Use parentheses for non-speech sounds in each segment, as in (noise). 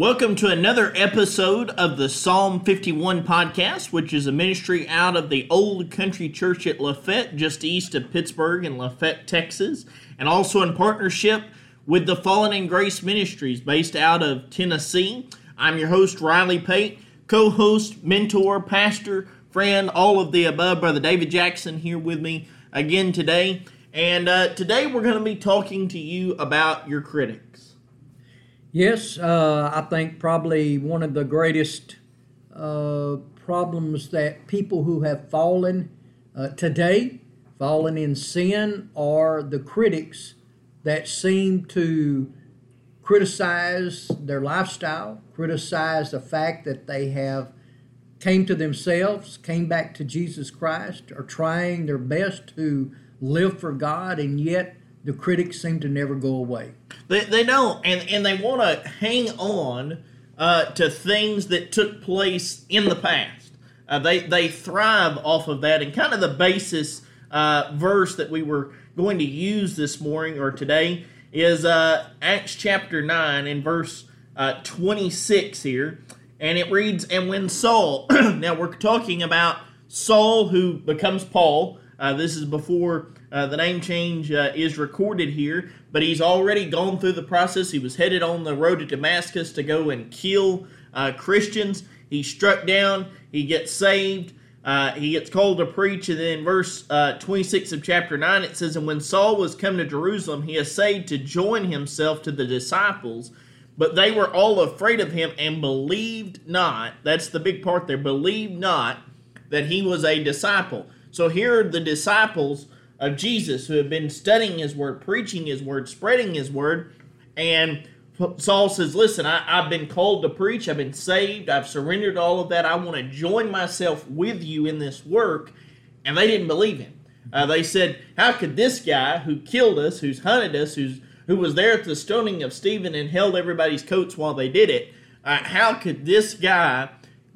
Welcome to another episode of the Psalm 51 podcast, which is a ministry out of the Old Country Church at Lafayette, just east of Pittsburg in Lafayette, Texas, and also in partnership with the Fallen in Grace Ministries based out of Tennessee. I'm your host, Riley Pate, co host, mentor, pastor, friend, all of the above. Brother David Jackson here with me again today. And uh, today we're going to be talking to you about your critics. Yes, uh, I think probably one of the greatest uh, problems that people who have fallen uh, today, fallen in sin, are the critics that seem to criticize their lifestyle, criticize the fact that they have came to themselves, came back to Jesus Christ, are trying their best to live for God, and yet the critics seem to never go away. They, they don't, and, and they want to hang on uh, to things that took place in the past. Uh, they, they thrive off of that, and kind of the basis uh, verse that we were going to use this morning or today is uh, Acts chapter 9 in verse uh, 26 here. And it reads, And when Saul, (clears throat) now we're talking about Saul who becomes Paul. Uh, this is before uh, the name change uh, is recorded here, but he's already gone through the process. He was headed on the road to Damascus to go and kill uh, Christians. He's struck down. He gets saved. Uh, he gets called to preach, and then verse uh, 26 of chapter 9 it says, And when Saul was come to Jerusalem, he essayed to join himself to the disciples, but they were all afraid of him and believed not. That's the big part there believed not that he was a disciple. So here are the disciples of Jesus who have been studying his word, preaching his word, spreading his word. And Saul says, Listen, I, have been called to preach. I've been saved. I've surrendered all of that. I want to join myself with you in this work. And they didn't believe him. Uh, they said, How could this guy who killed us, who's hunted us, who's who was there at the stoning of Stephen and held everybody's coats while they did it, uh, how could this guy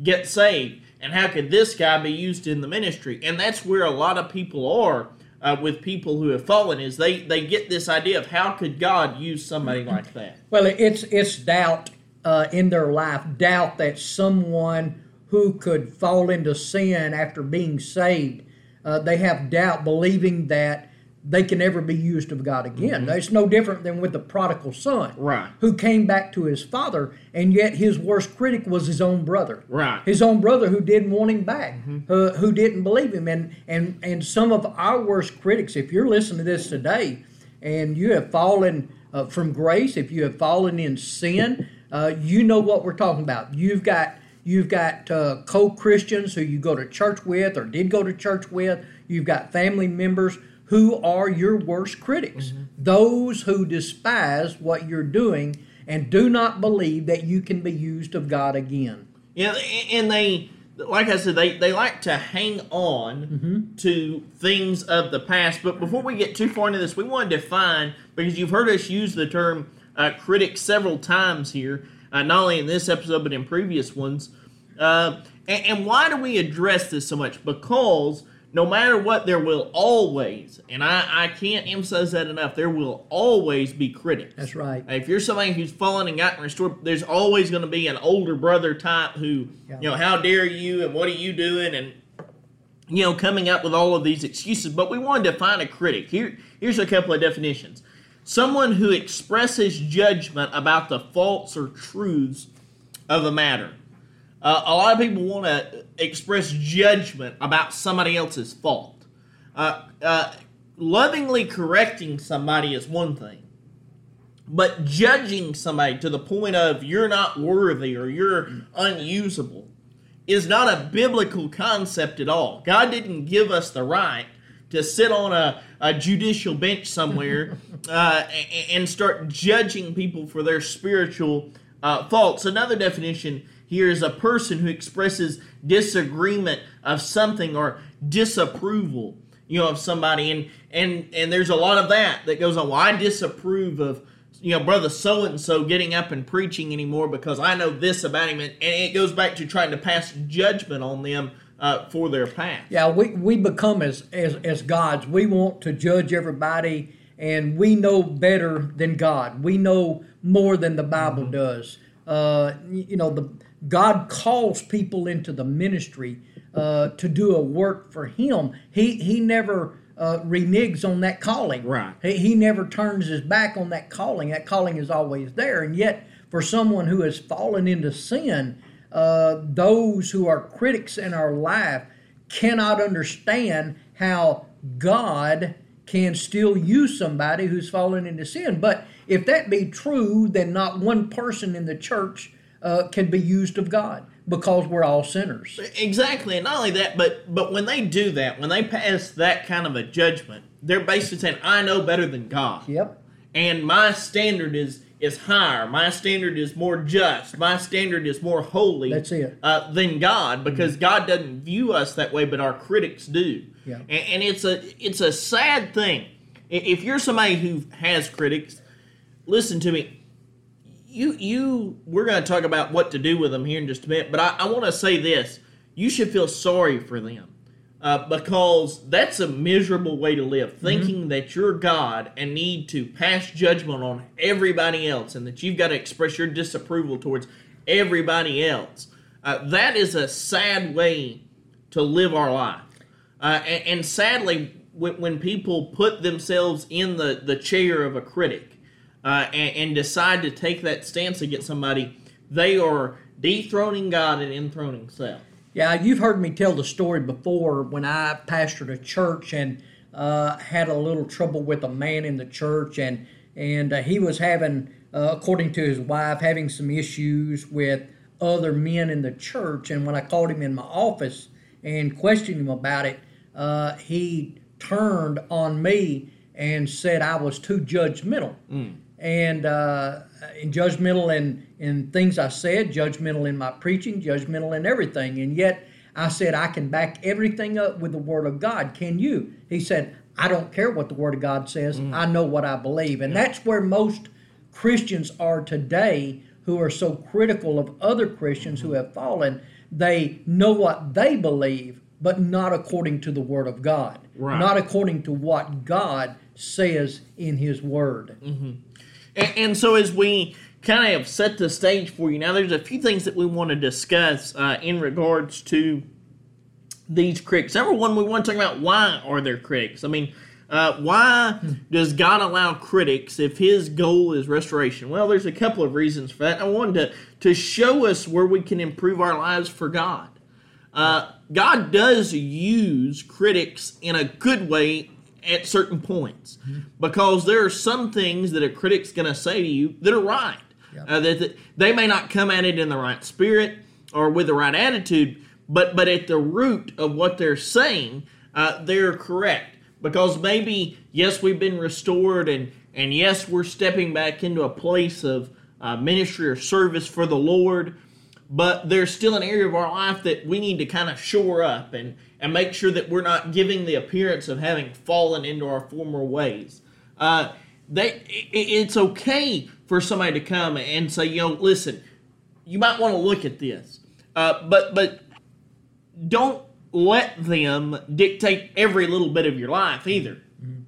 get saved? And how could this guy be used in the ministry? And that's where a lot of people are uh, with people who have fallen is they they get this idea of how could God use somebody like that? Well, it's it's doubt uh, in their life, doubt that someone who could fall into sin after being saved, uh, they have doubt, believing that they can never be used of God again. Mm-hmm. It's no different than with the prodigal son, right? Who came back to his father, and yet his worst critic was his own brother, right? His own brother who didn't want him back, mm-hmm. uh, who didn't believe him, and and and some of our worst critics. If you're listening to this today, and you have fallen uh, from grace, if you have fallen in sin, uh, you know what we're talking about. You've got You've got uh, co Christians who you go to church with or did go to church with. You've got family members who are your worst critics. Mm-hmm. Those who despise what you're doing and do not believe that you can be used of God again. Yeah, and they, like I said, they, they like to hang on mm-hmm. to things of the past. But before we get too far into this, we want to define, because you've heard us use the term uh, critic several times here, uh, not only in this episode, but in previous ones. Uh, and, and why do we address this so much? Because no matter what, there will always, and I, I can't emphasize that enough, there will always be critics. That's right. If you're somebody who's fallen and gotten restored, there's always going to be an older brother type who, yeah. you know, how dare you and what are you doing and, you know, coming up with all of these excuses. But we wanted to find a critic. Here, here's a couple of definitions someone who expresses judgment about the faults or truths of a matter. Uh, a lot of people want to express judgment about somebody else's fault. Uh, uh, lovingly correcting somebody is one thing, but judging somebody to the point of you're not worthy or you're unusable is not a biblical concept at all. God didn't give us the right to sit on a, a judicial bench somewhere (laughs) uh, and start judging people for their spiritual uh, faults. Another definition here is a person who expresses disagreement of something or disapproval, you know, of somebody. And and and there's a lot of that that goes on. Well, I disapprove of you know, brother so and so getting up and preaching anymore because I know this about him, and, it goes back to trying to pass judgment on them uh, for their past. Yeah, we, we become as, as as gods. We want to judge everybody, and we know better than God. We know more than the Bible mm-hmm. does. uh, you know, the God calls people into the ministry uh, to do a work for Him. He He never uh, reneges on that calling. Right. He, he never turns his back on that calling. That calling is always there. And yet, for someone who has fallen into sin, uh, those who are critics in our life cannot understand how God can still use somebody who's fallen into sin. But if that be true, then not one person in the church uh, can be used of God because we're all sinners. Exactly, and not only that, but but when they do that, when they pass that kind of a judgment, they're basically saying, "I know better than God." Yep. And my standard is is higher. My standard is more just. My standard is more holy. That's it. Uh, than God, because God doesn't view us that way, but our critics do. Yeah. And, and it's a it's a sad thing. If you're somebody who has critics, listen to me you you we're going to talk about what to do with them here in just a minute but i, I want to say this. You should feel sorry for them uh, because that's a miserable way to live thinking mm-hmm. that you're god and need to pass judgment on everybody else and that you've got to express your disapproval towards everybody else. Uh, that is a sad way to live our life. Uh, and, and, sadly when, when people put themselves in the, the chair of a critic uh, and, and, decide to take that stance against somebody, they are dethroning God and enthroning self. Yeah, you've heard me tell the story before when I pastored a church and uh, had a little trouble with a man in the church, and and uh, he was having, uh, according to his wife, having some issues with other men in the church. And when I called him in my office and questioned him about it, uh, he turned on me and said I was too judgmental. Mm and uh, in judgmental in, in things I said, judgmental in my preaching, judgmental in everything. And yet I said, I can back everything up with the Word of God. Can you? He said, I don't care what the Word of God says. Mm. I know what I believe. And yeah. that's where most Christians are today who are so critical of other Christians mm-hmm. who have fallen. They know what they believe, but not according to the Word of God, right. not according to what God says in His Word. Mm-hmm. And, and so as we kind of set the stage for you now, there's a few things that we want to discuss uh, in regards to these critics. Number one, we want to talk about why are there critics? I mean, uh, why does God allow critics if His goal is restoration? Well, there's a couple of reasons for that. I wanted to to show us where we can improve our lives for God. Uh, God does use critics in a good way at certain points mm-hmm. because there are some things that a critic's going to say to you that are right. Yep. Uh, that, that, they may not come at it in the right spirit or with the right attitude, but but at the root of what they're saying, uh, they're correct because maybe yes, we've been restored and and yes, we're stepping back into a place of uh, ministry or service for the Lord but there's still an area of our life that we need to kind of shore up and, and make sure that we're not giving the appearance of having fallen into our former ways. Uh, they, it, it's okay for somebody to come and say, you know, listen, you might want to look at this, uh, but but don't let them dictate every little bit of your life either. Mm-hmm.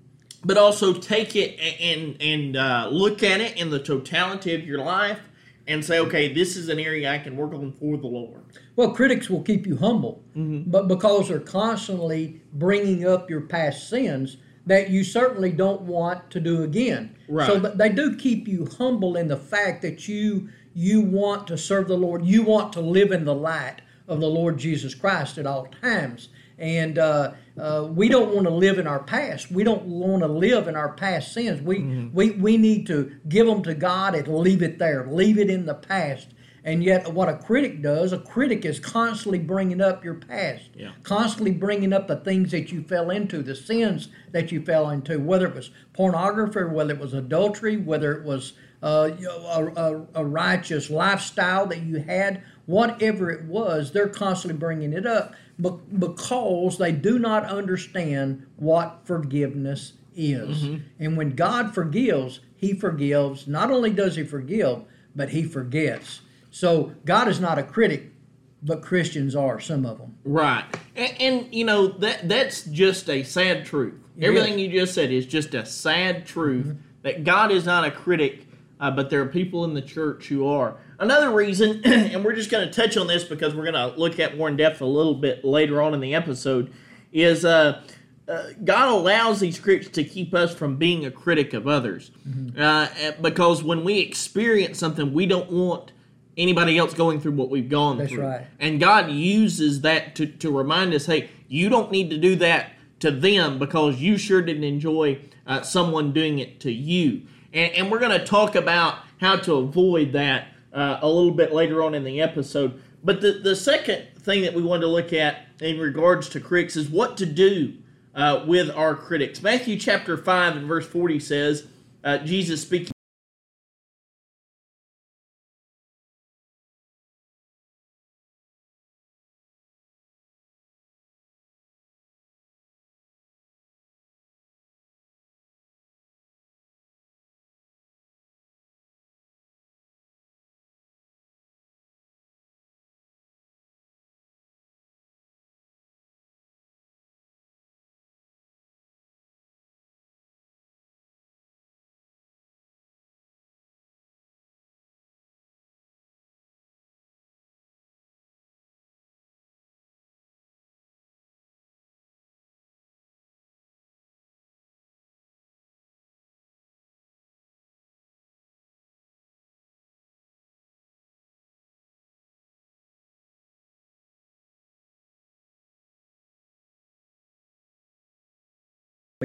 But also take it and and uh, look at it in the totality of your life and say, okay, this is an area I can work on for the Lord. Well, critics will keep you humble, mm-hmm. but because they're constantly bringing up your past sins that you certainly don't want to do again. Right. So they do keep you humble in the fact that you you want to serve the Lord. You want to live in the light of the Lord Jesus Christ at all times. And uh, uh, we don't want to live in our past. We don't want to live in our past sins. We, mm-hmm. we, we need to give them to God and leave it there, leave it in the past. And yet, what a critic does, a critic is constantly bringing up your past, yeah. constantly bringing up the things that you fell into, the sins that you fell into, whether it was pornography, whether it was adultery, whether it was uh, a, a, a righteous lifestyle that you had, whatever it was, they're constantly bringing it up because they do not understand what forgiveness is. Mm-hmm. And when God forgives, He forgives. Not only does He forgive, but He forgets. So God is not a critic, but Christians are some of them. Right, and, and you know that that's just a sad truth. It Everything is. you just said is just a sad truth mm-hmm. that God is not a critic. Uh, but there are people in the church who are. Another reason, (clears throat) and we're just going to touch on this because we're going to look at more in depth a little bit later on in the episode, is uh, uh, God allows these critics to keep us from being a critic of others. Mm-hmm. Uh, because when we experience something, we don't want anybody else going through what we've gone That's through. Right. And God uses that to, to remind us hey, you don't need to do that to them because you sure didn't enjoy uh, someone doing it to you. And, and we're going to talk about how to avoid that uh, a little bit later on in the episode. But the, the second thing that we want to look at in regards to critics is what to do uh, with our critics. Matthew chapter 5 and verse 40 says, uh, Jesus speaking.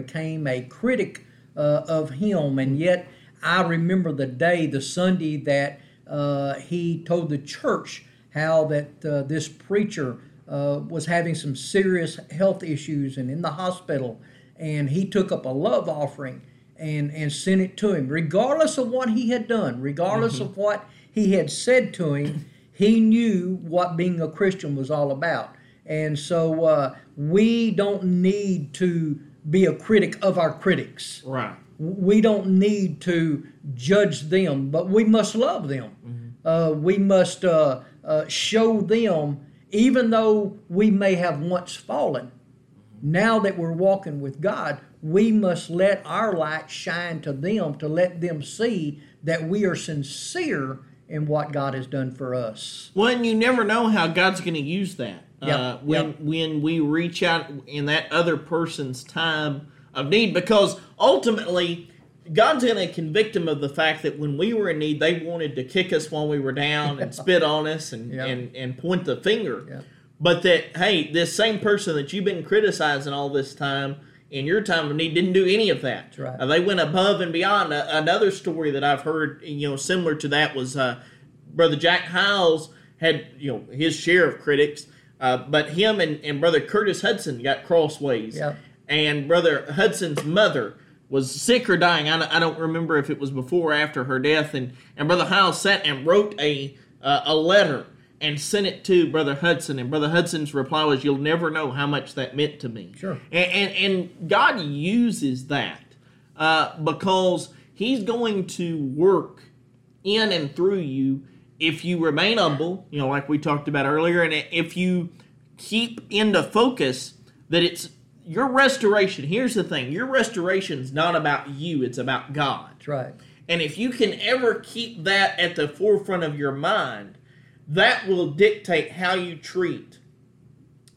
Became a critic uh, of him, and yet I remember the day, the Sunday that uh, he told the church how that uh, this preacher uh, was having some serious health issues and in the hospital, and he took up a love offering and and sent it to him, regardless of what he had done, regardless mm-hmm. of what he had said to him. He knew what being a Christian was all about, and so uh, we don't need to be a critic of our critics. Right. We don't need to judge them, but we must love them. Mm-hmm. Uh, we must uh, uh, show them, even though we may have once fallen, mm-hmm. now that we're walking with God, we must let our light shine to them to let them see that we are sincere in what God has done for us. Well, and you never know how God's going to use that. Yep, uh, when yep. when we reach out in that other person's time of need, because ultimately God's going to convict them of the fact that when we were in need, they wanted to kick us while we were down and (laughs) spit on us and yep. and, and point the finger. But that hey, this same person that you've been criticizing all this time in your time of need didn't do any of that. Right. Uh, they went above and beyond. Uh, another story that I've heard, you know, similar to that was uh, Brother Jack Hyles had you know his share of critics uh, but him and, and brother Curtis Hutson got crossways. Yep. And brother Hutson's mother was sick or dying. I, I don't remember if it was before or after her death. And, and brother Hyles sat and wrote a uh, a letter and sent it to brother Hutson. And brother Hutson's reply was, "You'll never know how much that meant to me." Sure. And and, and God uses that uh, because He's going to work in and through you if you remain humble, you know, like we talked about earlier, and if you keep into focus that it's your restoration. Here's the thing your restoration is not about you, it's about God. That's right. And if you can ever keep that at the forefront of your mind, that will dictate how you treat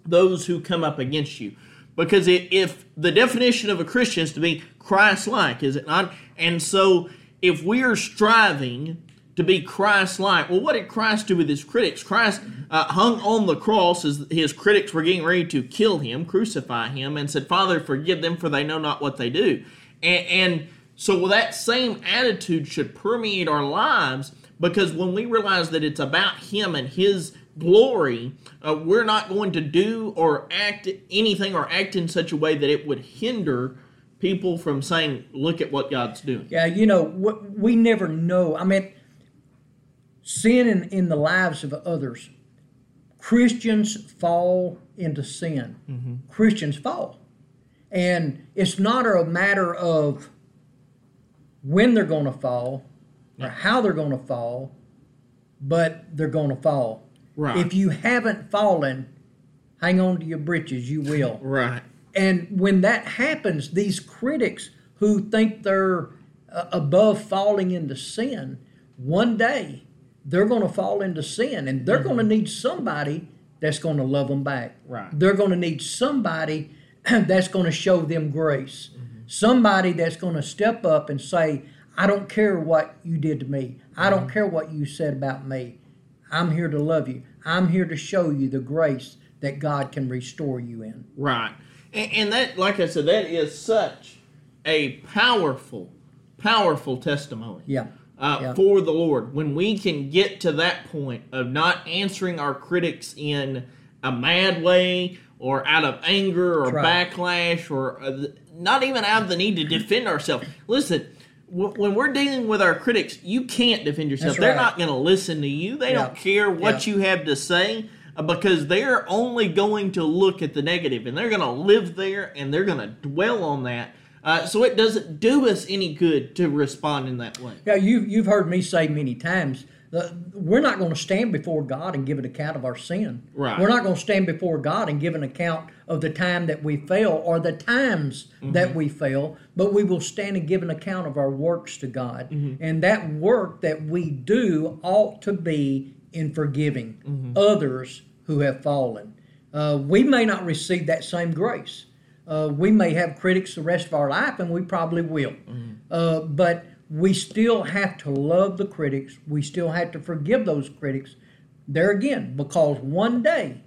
those who come up against you. Because if the definition of a Christian is to be Christ like, is it not? And so if we are striving to be Christ like. Well, what did Christ do with his critics? Christ uh, hung on the cross as his critics were getting ready to kill him, crucify him, and said, Father, forgive them, for they know not what they do. And, and so that same attitude should permeate our lives because when we realize that it's about him and his glory, uh, we're not going to do or act anything or act in such a way that it would hinder people from saying, Look at what God's doing. Yeah, you know, we never know. I mean, sin in, in the lives of others. Christians fall into sin. Mm-hmm. Christians fall. And it's not a matter of when they're going to fall or how they're going to fall, but they're going to fall. Right. If you haven't fallen, hang on to your britches, you will. (laughs) right. And when that happens, these critics who think they're uh, above falling into sin, one day they're going to fall into sin and they're going to mm-hmm. need somebody that's going to love them back. Right. They're going to need somebody (clears throat) that's going to show them grace. Mm-hmm. Somebody that's going to step up and say, I don't care what you did to me. I don't mm-hmm. care what you said about me. I'm here to love you. I'm here to show you the grace that God can restore you in. Right. And, and that, like I said, that is such a powerful, powerful testimony. Yeah. Uh, Yeah. For the Lord, when we can get to that point of not answering our critics in a mad way or out of anger or right. backlash or uh, not even out of the need to defend ourselves. Listen, w- when we're dealing with our critics, you can't defend yourself. That's They're right. not going to listen to you. They Yeah. don't care what Yeah. you have to say uh, because they're only going to look at the negative and they're going to live there and they're going to dwell on that. Uh, so it doesn't do us any good to respond in that way. Yeah, you, you've heard me say many times, uh, we're not going to stand before God and give an account of our sin. Right. We're not going to stand before God and give an account of the time that we fail or the times that we fail, but we will stand and give an account of our works to God. And that work that we do ought to be in forgiving others who have fallen. Uh, we may not receive that same grace. Uh, we may have critics the rest of our life, and we probably will. Uh, but we still have to love the critics. We still have to forgive those critics. There again, because one day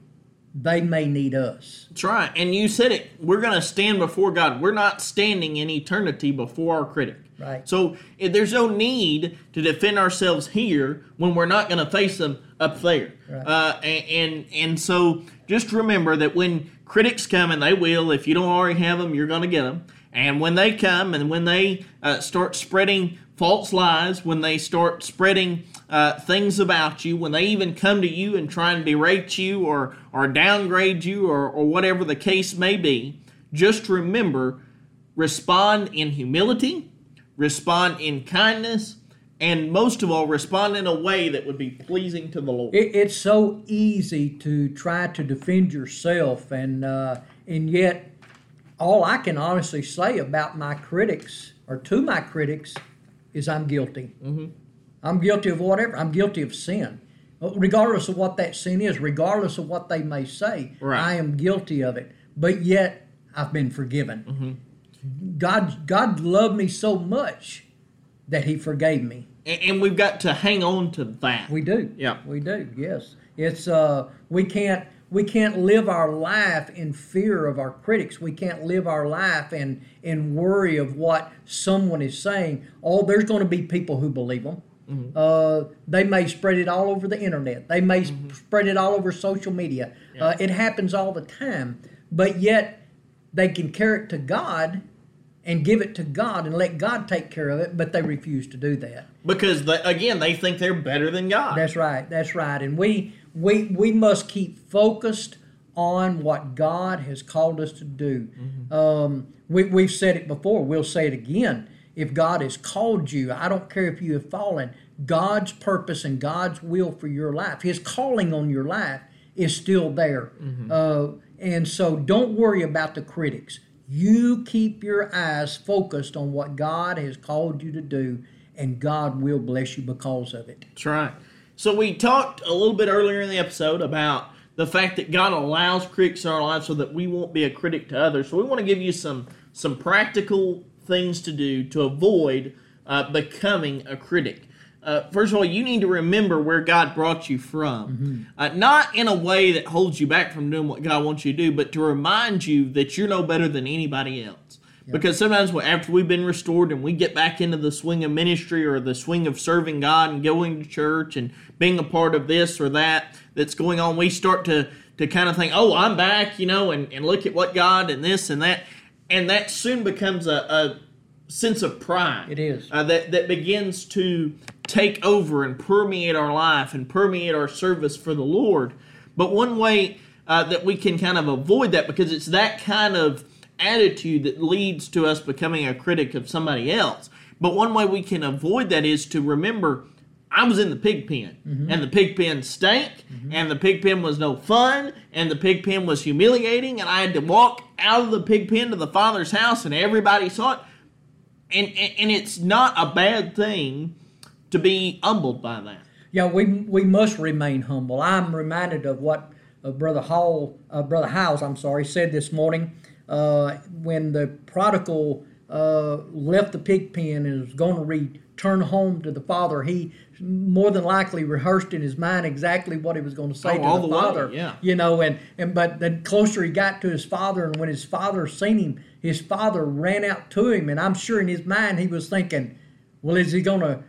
they may need us. That's right. And you said it. We're going to stand before God. We're not standing in eternity before our critic. Right. So eh, there's no need to defend ourselves here when we're not going to face them up there. Right. Uh, and, and and so just remember that when critics come, and they will, if you don't already have them, you're going to get them. And when they come, and when they uh, start spreading false lies, when they start spreading uh, things about you, when they even come to you and try and berate you or or downgrade you or or whatever the case may be, just remember respond in humility, respond in kindness, and most of all, respond in a way that would be pleasing to the Lord. It, it's so easy to try to defend yourself, and uh, and yet, all I can honestly say about my critics or to my critics is I'm guilty. Mm-hmm. I'm guilty of whatever. I'm guilty of sin, regardless of what that sin is, regardless of what they may say. Right. I am guilty of it, but yet I've been forgiven. God, God loved me so much that He forgave me. and, and we've got to hang on to that. We do. Yeah. We do. Yes. It's uh we can't we can't live our life in fear of our critics. We can't live our life in in worry of what someone is saying. Oh, there's going to be people who believe them. Uh, they may spread it all over the internet. They may sp- spread it all over social media. Uh, it happens all the time. But yet, they can carry it to God and give it to God and let God take care of it. But they refuse to do that. because they, again, they think they're better than God. That's right. That's right. And we we we must keep focused on what God has called us to do. Um, we, we've said it before. We'll say it again. If God has called you, I don't care if you have fallen. God's purpose and God's will for your life, His calling on your life, is still there. Uh, and so, don't worry about the critics. You keep your eyes focused on what God has called you to do, and God will bless you because of it. That's right. So we talked a little bit earlier in the episode about the fact that God allows critics in our lives so that we won't be a critic to others. So we want to give you some some practical things to do to avoid uh, becoming a critic. Uh, first of all, you need to remember where God brought you from. Uh, not in a way that holds you back from doing what God wants you to do, but to remind you that you're no better than anybody else. Because sometimes after we've been restored and we get back into the swing of ministry or the swing of serving God and going to church and being a part of this or that that's going on, we start to, to kind of think, oh, I'm back, you know, and, and look at what God and this and that. And that soon becomes a, a sense of pride. It is. Uh, that, that begins to take over and permeate our life and permeate our service for the Lord. But one way uh, that we can kind of avoid that, because it's that kind of attitude that leads to us becoming a critic of somebody else. But one way we can avoid that is to remember I was in the pig pen, and the pig pen stank, and the pig pen was no fun, and the pig pen was humiliating, and I had to walk out of the pig pen to the Father's house, and everybody saw it and, and it's not a bad thing to be humbled by that. Yeah, we we must remain humble. I'm reminded of what uh, Brother Hall, uh, Brother Howes, I'm sorry, said this morning uh, when the prodigal uh, left the pig pen and was going to return home to the father. He more than likely rehearsed in his mind exactly what he was going to say Oh, to the, the way, father. yeah. You know, and, and but the closer he got to his father, and when his father seen him, his father ran out to him, and I'm sure in his mind he was thinking, "Well, is he going to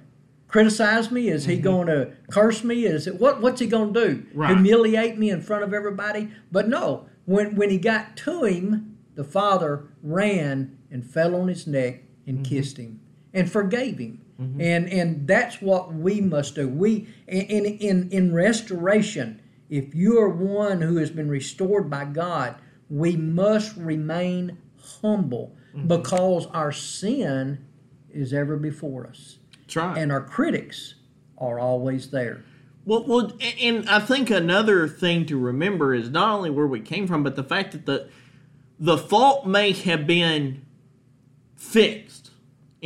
criticize me? Is he mm-hmm. going to curse me? Is it what? What's he going to do? Right. Humiliate me in front of everybody?" But no, when when he got to him, the father ran and fell on his neck and mm-hmm. kissed him and forgave him. Mm-hmm. And and that's what we must do. We in in in restoration. If you are one who has been restored by God, we must remain humble mm-hmm. because our sin is ever before us, right. and our critics are always there. Well, well, and- and I think another thing to remember is not only where we came from, but the fact that the the fault may have been fixed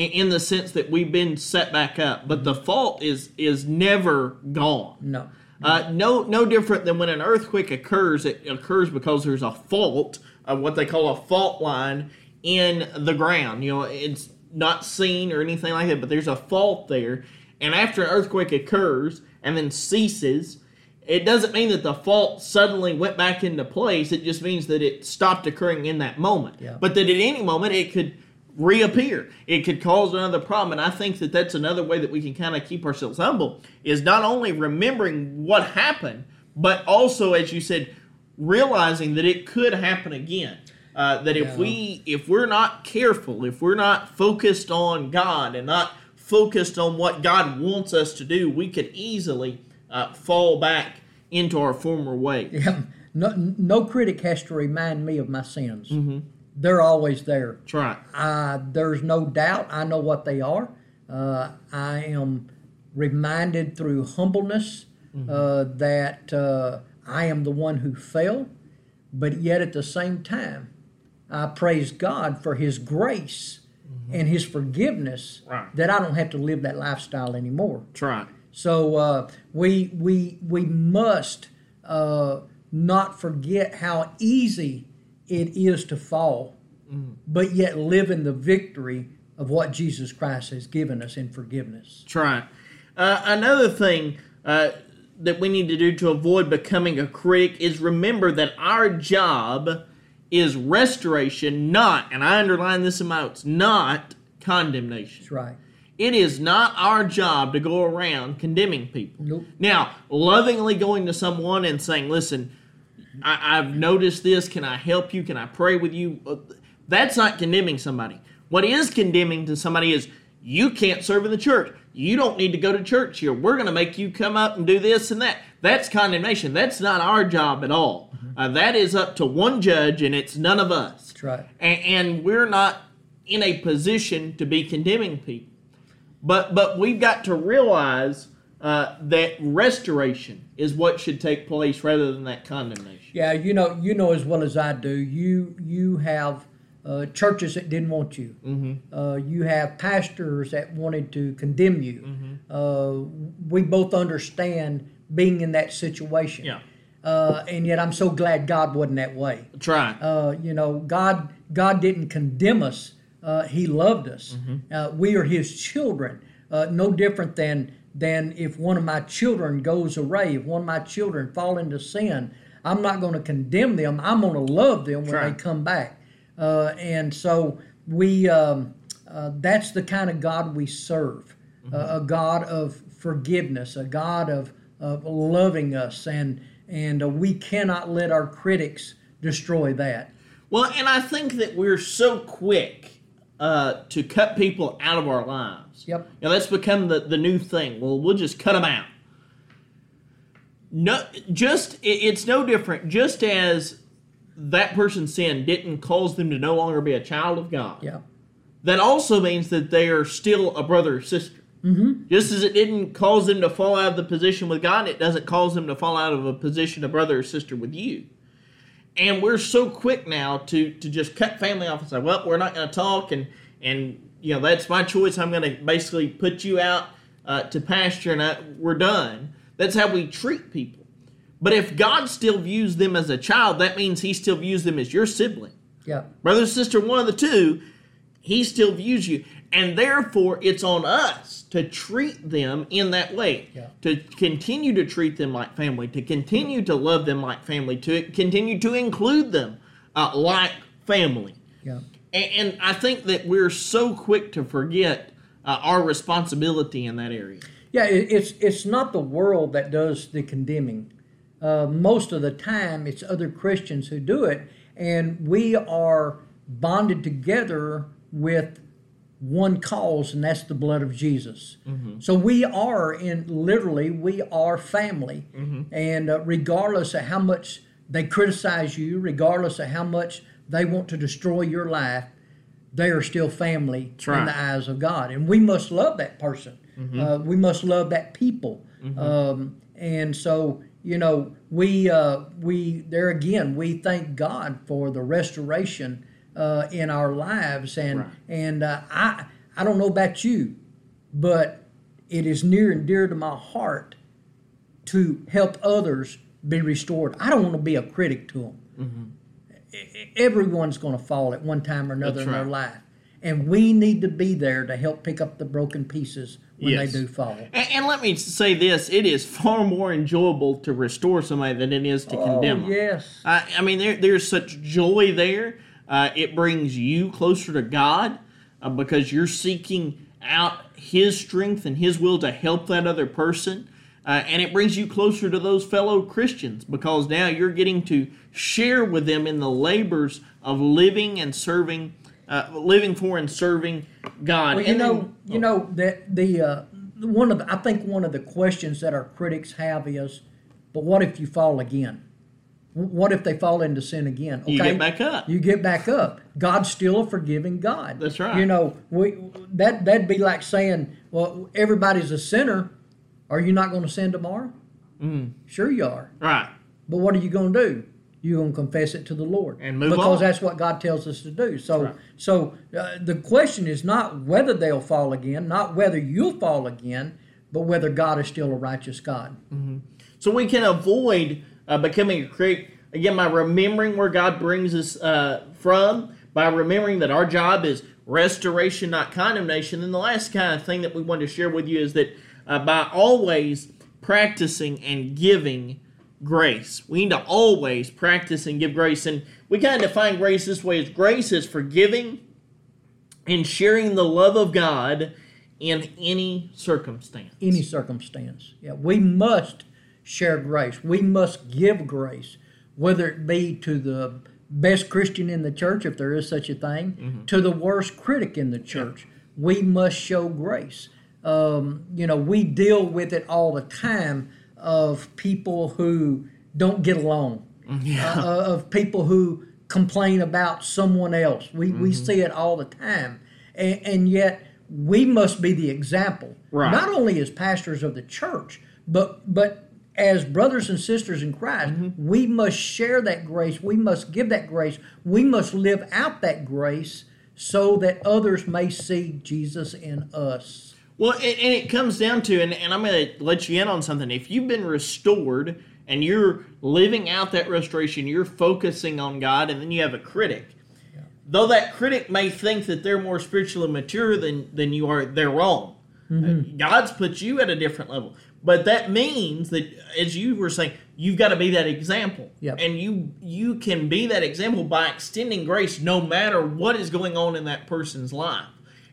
in, the sense that we've been set back up, but the fault is is never gone. No, Uh, no, no different than when an earthquake occurs. It occurs because there's a fault, uh, what they call a fault line in the ground. You know, it's not seen or anything like that, but there's a fault there. And after an earthquake occurs and then ceases, it doesn't mean that the fault suddenly went back into place. It just means that it stopped occurring in that moment. Yeah. But that at any moment it could reappear. It could cause another problem. And I think that that's another way that we can kind of keep ourselves humble is not only remembering what happened, but also, as you said, realizing that it could happen again. Uh, that if Yeah. we if we're not careful, if we're not focused on God and not focused on what God wants us to do, we could easily uh, fall back into our former ways. yeah, no, no critic has to remind me of my sins. Mm-hmm. They're always there. That's right. I, there's no doubt. I know what they are. Uh, I am reminded through humbleness uh, that uh, I am the one who fell, but yet at the same time, I praise God for His grace and His forgiveness Right. that I don't have to live that lifestyle anymore. That's right. So uh, we we we must uh, not forget how easy it is to fall, but yet live in the victory of what Jesus Christ has given us in forgiveness. That's right. Uh, another thing uh, that we need to do to avoid becoming a critic is remember that our job is restoration, not, and I underline this in my notes, not condemnation. That's right. It is not our job to go around condemning people. Nope. Now, lovingly going to someone and saying, listen, I, I've noticed this. Can I help you? Can I pray with you? Uh, That's not condemning somebody. What is condemning to somebody is you can't serve in the church. You don't need to go to church here. We're going to make you come up and do this and that. That's condemnation. That's not our job at all. Uh, that is up to one judge, and it's none of us. That's right. And, and we're not in a position to be condemning people. But but we've got to realize uh, that restoration is what should take place rather than that condemnation. Yeah, you know, you know as well as I do. You you have uh, churches that didn't want you. Mm-hmm. Uh, you have pastors that wanted to condemn you. Uh, we both understand being in that situation. Yeah. Uh, and yet, I'm so glad God wasn't that way. That's right. Uh, you know, God God didn't condemn us. Uh, he loved us. Uh, we are His children. Uh, no different than than if one of my children goes away. If one of my children fall into sin, I'm not going to condemn them. I'm going to love them when right. they come back. Uh, and so we um, uh, that's the kind of God we serve. Uh, a God of forgiveness, a God of, of loving us, and and uh, we cannot let our critics destroy that. Well, and I think that we're so quick uh, to cut people out of our lives. Yep. You know, that's become the, the new thing. Well, we'll just cut them out. No, just it, it's no different. Just as that person's sin didn't cause them to no longer be a child of God, Yeah. that also means that they are still a brother or sister. Mm-hmm. Just as it didn't cause them to fall out of the position with God, it doesn't cause them to fall out of a position of brother or sister with you. And we're so quick now to to just cut family off and say, "Well, we're not going to talk," and and you know that's my choice. I'm going to basically put you out uh, to pasture, and I, we're done. That's how we treat people. But if God still views them as a child, that means He still views them as your sibling, Yeah. brother, sister, one of the two. He still views you, and therefore it's on us to treat them in that way. Yeah. To continue to treat them like family, to continue to love them like family, to continue to include them uh, like family. Yeah. And, and I think that we're so quick to forget uh, our responsibility in that area. Yeah, it, it's it's not the world that does the condemning. Uh, most of the time, it's other Christians who do it, and we are bonded together with one cause, and that's the blood of Jesus. So we are in literally we are family, and uh, regardless of how much they criticize you, regardless of how much they want to destroy your life, they are still family in the eyes of God, and we must love that person. Uh, we must love that people, um, and so you know we uh, we there again we thank God for the restoration uh, in our lives, and Right. and uh, I I don't know about you, but it is near and dear to my heart to help others be restored. I don't want to be a critic to them. Everyone's going to fall at one time or another That's in their life. And we need to be there to help pick up the broken pieces when Yes. they do fall. And, and let me say this it is far more enjoyable to restore somebody than it is to condemn oh, them. yes. I, I mean, there, there's such joy there. Uh, it brings you closer to God uh, because you're seeking out His strength and His will to help that other person. Uh, and it brings you closer to those fellow Christians because now you're getting to share with them in the labors of living and serving, uh, living for and serving God. Well, you And know, then- you know that the uh, one of the, I think one of the questions that our critics have is, but what if you fall again? What if they fall into sin again? You get back up. You get back up. God's still a forgiving God. That's right. You know, we that that'd be like saying, well, everybody's a sinner. Are you not going to sin tomorrow? Mm. Sure, you are. right. But what are you going to do? You're going to confess it to the Lord, And move because on. that's what God tells us to do. So, Right. so uh, the question is not whether they'll fall again, not whether you'll fall again, but whether God is still a righteous God. So we can avoid uh, becoming a critic again by remembering where God brings us uh, from, by remembering that our job is restoration, not condemnation. And the last kind of thing that we want to share with you is that uh, by always practicing and giving grace, we need to always practice and give grace. And we kind of define grace this way: as grace is forgiving and sharing the love of God in any circumstance. Any circumstance, yeah, we must share grace. We must give grace, whether it be to the best Christian in the church, if there is such a thing, to the worst critic in the church. We must show grace. Um, you know, we deal with it all the time of people who don't get along, uh, of people who complain about someone else. We, we see it all the time. And, and yet, we must be the example, Right. not only as pastors of the church, but, but as brothers and sisters in Christ, mm-hmm. we must share that grace. We must give that grace. We must live out that grace so that others may see Jesus in us. Well, and, and it comes down to, and, and I'm going to let you in on something. If you've been restored and you're living out that restoration, you're focusing on God, and then you have a critic. Though that critic may think that they're more spiritually mature than, than you are, they're wrong. Uh, God's put you at a different level. But that means that, as you were saying, you've got to be that example. Yep. And you you can be that example by extending grace no matter what is going on in that person's life.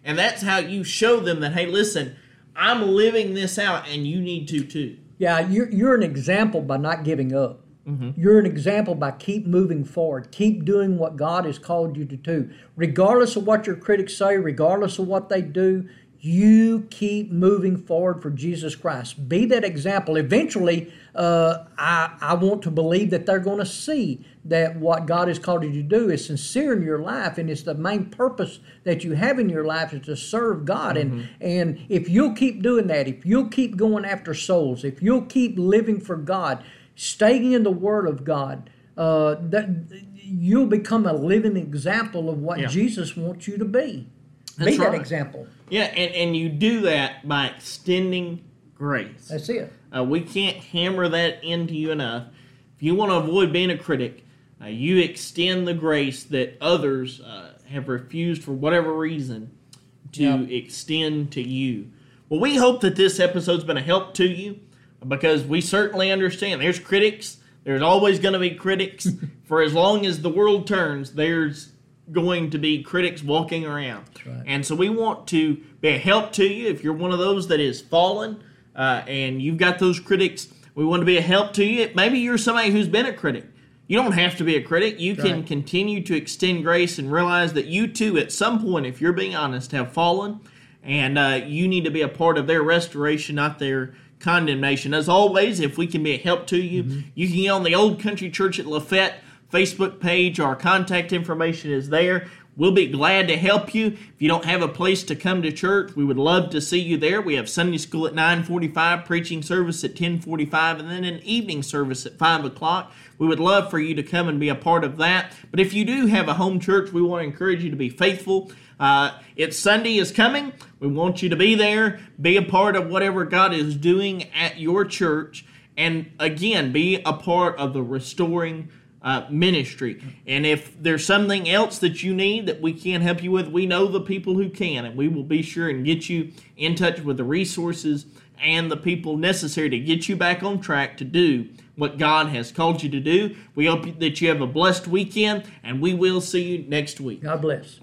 And that's how you show them that, hey, listen, I'm living this out and you need to too. Yeah, you're, you're an example by not giving up. Mm-hmm. You're an example by keep moving forward, keep doing what God has called you to do. Regardless of what your critics say, regardless of what they do, you keep moving forward for Jesus Christ. Be that example. Eventually, uh, I, I want to believe that they're going to see that what God has called you to do is sincere in your life, and it's the main purpose that you have in your life is to serve God. And and if you'll keep doing that, if you'll keep going after souls, if you'll keep living for God, staying in the Word of God, uh, that you'll become a living example of what Yeah. Jesus wants you to be. That's be that example. Yeah, and, and you do that by extending grace. That's it. Uh, we can't hammer that into you enough. If you want to avoid being a critic, uh, you extend the grace that others uh, have refused for whatever reason to Yep. extend to you. Well, we hope that this episode's been a help to you because we certainly understand there's critics. There's always going to be critics. (laughs) for as long as the world turns, there's going to be critics walking around. right. And so we want to be a help to you if you're one of those that is fallen uh, and you've got those critics. We want to be a help to you. Maybe you're somebody who's been a critic. You don't have to be a critic. You can Right. continue to extend grace and realize that you too, at some point, if you're being honest, have fallen, and uh, you need to be a part of their restoration, not their condemnation. As always, if we can be a help to you, Mm-hmm. you can get on the Old Country Church at Lafayette Facebook page. Our contact information is there. We'll be glad to help you. If you don't have a place to come to church, we would love to see you there. We have Sunday school at 945, preaching service at 1045, and then an evening service at 5 o'clock. We would love for you to come and be a part of that. But if you do have a home church, we want to encourage you to be faithful. Uh, it's Sunday is coming. We want you to be there, be a part of whatever God is doing at your church, and again, be a part of the restoring uh, ministry. And if there's something else that you need that we can't help you with, we know the people who can, and we will be sure and get you in touch with the resources and the people necessary to get you back on track to do what God has called you to do. We hope that you have a blessed weekend, and we will see you next week. God bless.